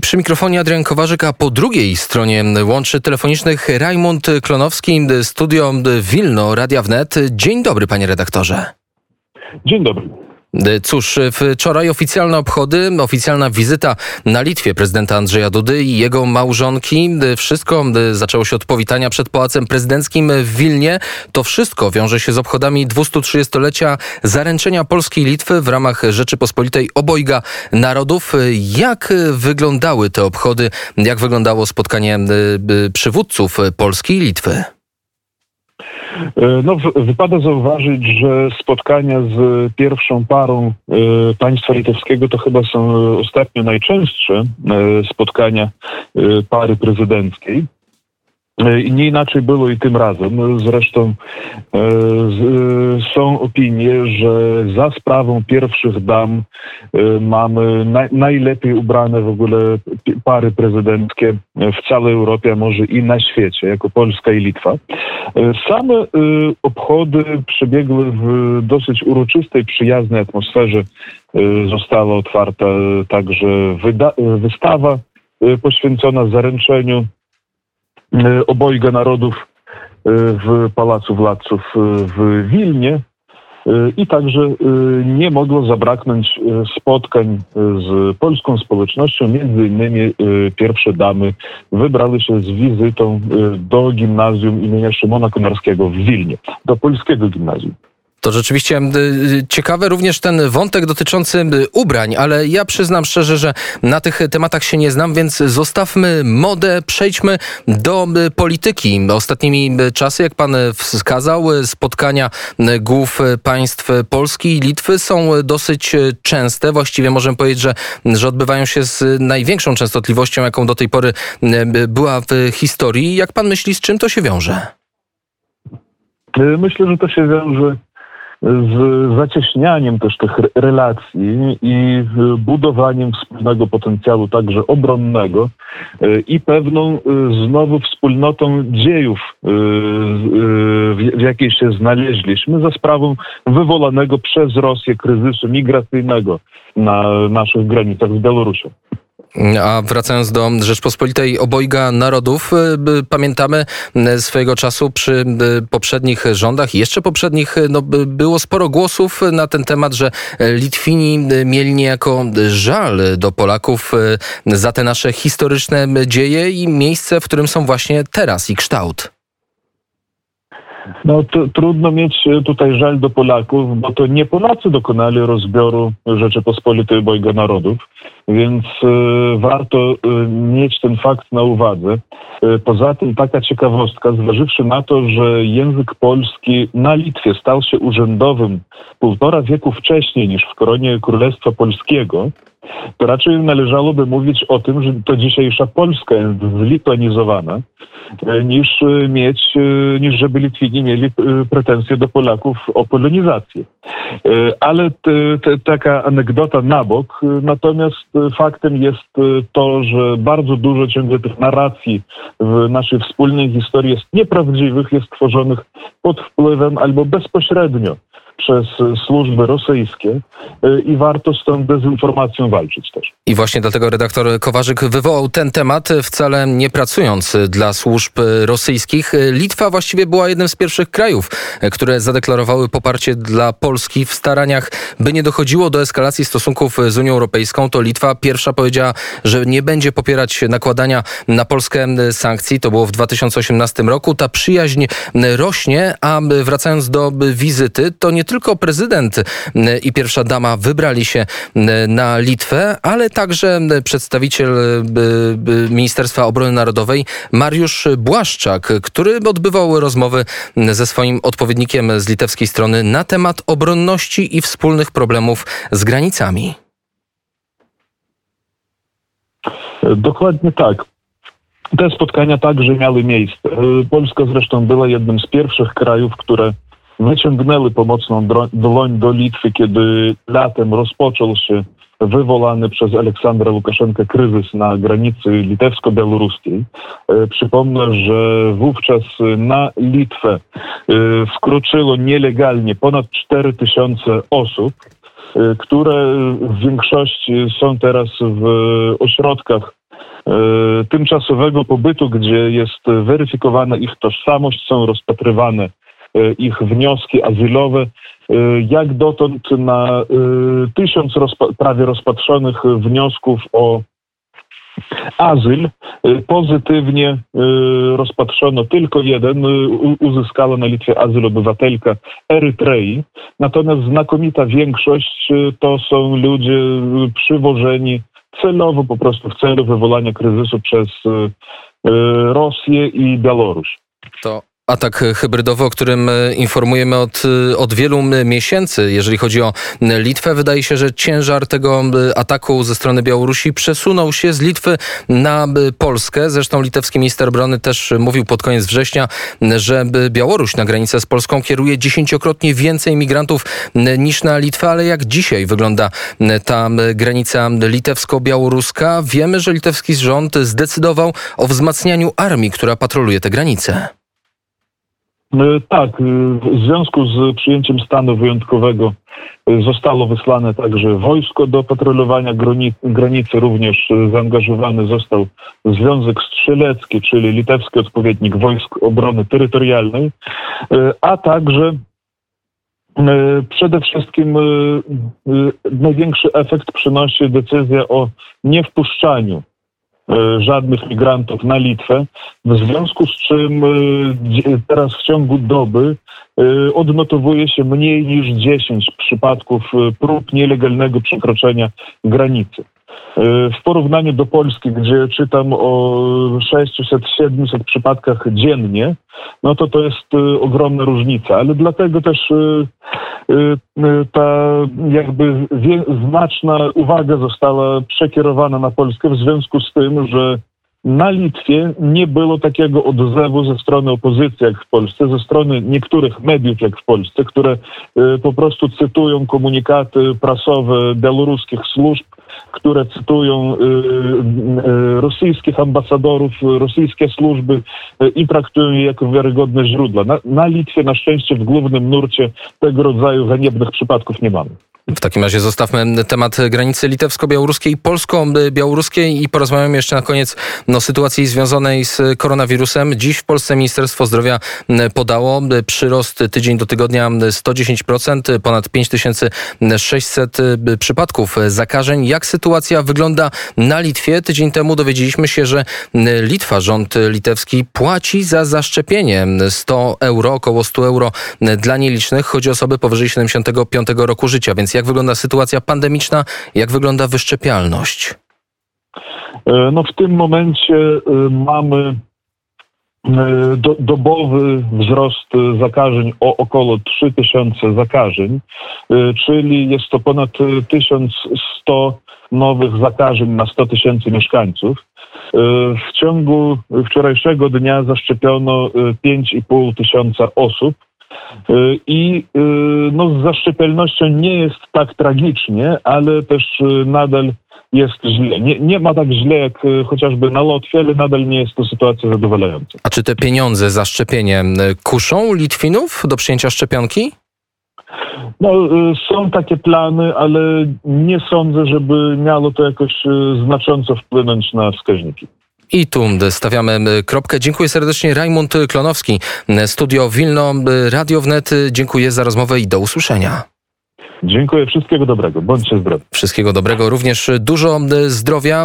Przy mikrofonie Adrian Kowarzyk, a po drugiej stronie łączy telefonicznych Rajmund Klonowski, studio Wilno, Radia Wnet. Dzień dobry, panie redaktorze. Dzień dobry. Cóż, wczoraj oficjalne obchody, oficjalna wizyta na Litwie prezydenta Andrzeja Dudy i jego małżonki. Wszystko zaczęło się od powitania przed Pałacem Prezydenckim w Wilnie. To wszystko wiąże się z obchodami 230-lecia zaręczenia Polski i Litwy w ramach Rzeczypospolitej obojga narodów. Jak wyglądały te obchody? Jak wyglądało spotkanie przywódców Polski i Litwy? E, no, wypada zauważyć, że spotkania z pierwszą parą e, państwa litewskiego to chyba są ostatnio najczęstsze e, spotkania pary prezydenckiej. E, nie inaczej było i tym razem. Zresztą e, są opinie, że za sprawą pierwszych dam e, mamy najlepiej ubrane w ogóle pary prezydenckie w całej Europie, a może i na świecie, jako Polska i Litwa. Same obchody przebiegły w dosyć uroczystej, przyjaznej atmosferze. Została otwarta także wystawa poświęcona zaręczeniu E, obojga narodów e, w Pałacu Władców e, w Wilnie. I także nie mogło zabraknąć spotkań z polską społecznością. Między innymi pierwsze damy wybrały się z wizytą do gimnazjum imienia Szymona Konarskiego w Wilnie, do polskiego gimnazjum. To rzeczywiście ciekawe również ten wątek dotyczący ubrań, ale ja przyznam szczerze, że na tych tematach się nie znam, więc zostawmy modę, przejdźmy do polityki. Ostatnimi czasy, jak pan wskazał, spotkania głów państw Polski i Litwy są dosyć częste. Właściwie możemy powiedzieć, że, że odbywają się z największą częstotliwością, jaką do tej pory była w historii. Jak pan myśli, z czym to się wiąże? Myślę, że to się wiąże z zacieśnianiem też tych relacji i budowaniem wspólnego potencjału także obronnego e, i pewną e, znowu wspólnotą dziejów, e, w jakiej się znaleźliśmy za sprawą wywołanego przez Rosję kryzysu migracyjnego na naszych granicach z Białorusią. A wracając do Rzeczpospolitej obojga narodów, y, pamiętamy y, swojego czasu przy y, poprzednich rządach, jeszcze poprzednich, no, było sporo głosów na ten temat, że Litwini mieli niejako żal do Polaków za te nasze historyczne dzieje i miejsce, w którym są właśnie teraz i kształt. No trudno mieć e, tutaj żal do Polaków, bo to nie Polacy dokonali rozbioru Rzeczypospolitej obojga narodów, więc y, warto y, mieć ten fakt na uwadze. Y, poza tym taka ciekawostka, zważywszy na to, że język polski na Litwie stał się urzędowym półtora wieku wcześniej niż w koronie Królestwa Polskiego, to raczej należałoby mówić o tym, że to dzisiejsza Polska jest zlitonizowana, e, niż e, mieć, e, niż żeby Litwini mieli pretensje do Polaków o polonizację. Ale taka anegdota na bok, natomiast faktem jest to, że bardzo dużo ciągle tych narracji w naszej wspólnej historii jest nieprawdziwych, jest tworzonych pod wpływem albo bezpośrednio przez służby rosyjskie y, i warto z tą dezinformacją walczyć też. I właśnie dlatego redaktor Kowarzyk wywołał ten temat, wcale nie pracując dla służb rosyjskich. Litwa właściwie była jednym z pierwszych krajów, które zadeklarowały poparcie dla Polski w staraniach, by nie dochodziło do eskalacji stosunków z Unią Europejską. To Litwa pierwsza powiedziała, że nie będzie popierać nakładania na Polskę sankcji. To było w 2018 roku. Ta przyjaźń rośnie, a wracając do wizyty, to nie tylko prezydent i pierwsza dama wybrali się na Litwę, ale także przedstawiciel Ministerstwa Obrony Narodowej Mariusz Błaszczak, który odbywał rozmowy ze swoim odpowiednikiem z litewskiej strony na temat obronności i wspólnych problemów z granicami. Dokładnie tak. Te spotkania także miały miejsce. Polska zresztą była jednym z pierwszych krajów, które wyciągnęły pomocną dłoń do Litwy, kiedy latem rozpoczął się wywołany przez Aleksandra Łukaszenkę kryzys na granicy litewsko-białoruskiej. E, przypomnę, że wówczas na Litwę e, wkroczyło nielegalnie ponad 4 tysiące osób, e, które w większości są teraz w ośrodkach tymczasowego pobytu, gdzie jest weryfikowana ich tożsamość, są rozpatrywane ich wnioski azylowe. Jak dotąd na tysiąc rozpa- prawie rozpatrzonych wniosków o azyl pozytywnie rozpatrzono tylko jeden. Uzyskała na Litwie azyl obywatelka Erytrei. Natomiast znakomita większość to są ludzie przywożeni celowo, po prostu w celu wywołania kryzysu przez Rosję i Białoruś. To atak hybrydowy, o którym informujemy od, od wielu miesięcy. Jeżeli chodzi o Litwę, wydaje się, że ciężar tego ataku ze strony Białorusi przesunął się z Litwy na Polskę. Zresztą litewski minister obrony też mówił pod koniec września, że Białoruś na granicę z Polską kieruje dziesięciokrotnie więcej migrantów niż na Litwę. Ale jak dzisiaj wygląda ta granica litewsko-białoruska? Wiemy, że litewski rząd zdecydował o wzmacnianiu armii, która patroluje te granice. Tak, w związku z przyjęciem stanu wyjątkowego zostało wysłane także wojsko do patrolowania granicy, również zaangażowany został Związek Strzelecki, czyli litewski odpowiednik Wojsk Obrony Terytorialnej, a także przede wszystkim największy efekt przynosi decyzja o niewpuszczaniu żadnych migrantów na Litwę, w związku z czym teraz w ciągu doby odnotowuje się mniej niż 10 przypadków prób nielegalnego przekroczenia granicy. W porównaniu do Polski, gdzie czytam o 600-700 przypadkach dziennie, no to to jest ogromna różnica, ale dlatego też ta jakby znaczna uwaga została przekierowana na Polskę w związku z tym, że na Litwie nie było takiego odzewu ze strony opozycji jak w Polsce, ze strony niektórych mediów jak w Polsce, które po prostu cytują komunikaty prasowe białoruskich służb, które cytują rosyjskich ambasadorów, rosyjskie służby i traktują je jako wiarygodne źródła. Na, na Litwie na szczęście w głównym nurcie tego rodzaju haniebnych przypadków nie mamy. W takim razie zostawmy temat granicy litewsko-białoruskiej, polsko-białoruskiej i porozmawiamy jeszcze na koniec o sytuacji związanej z koronawirusem. Dziś w Polsce Ministerstwo Zdrowia podało przyrost tydzień do tygodnia 110%, ponad 5600 przypadków zakażeń. Jak sytuacja wygląda na Litwie? Tydzień temu dowiedzieliśmy się, że Litwa, rząd litewski płaci za zaszczepienie 100 euro, około 100 euro dla nielicznych. Chodzi o osoby powyżej 75 roku życia, więc jak wygląda sytuacja pandemiczna, jak wygląda wyszczepialność? No w tym momencie mamy do, dobowy wzrost zakażeń o około 3000 zakażeń, czyli jest to ponad 1100 nowych zakażeń na 100 tysięcy mieszkańców. W ciągu wczorajszego dnia zaszczepiono 5,5 tysiąca osób. I no, z zaszczepialnością nie jest tak tragicznie, ale też nadal jest źle. Nie, nie ma tak źle jak chociażby na Lotwie, ale nadal nie jest to sytuacja zadowalająca. A czy te pieniądze za szczepienie kuszą Litwinów do przyjęcia szczepionki? No, są takie plany, ale nie sądzę, żeby miało to jakoś znacząco wpłynąć na wskaźniki. I tu stawiamy kropkę. Dziękuję serdecznie. Rajmund Klonowski, Studio Wilno, Radio Wnet. Dziękuję za rozmowę i do usłyszenia. Dziękuję. Wszystkiego dobrego. Bądźcie zdrowi. Wszystkiego dobrego. Również dużo zdrowia.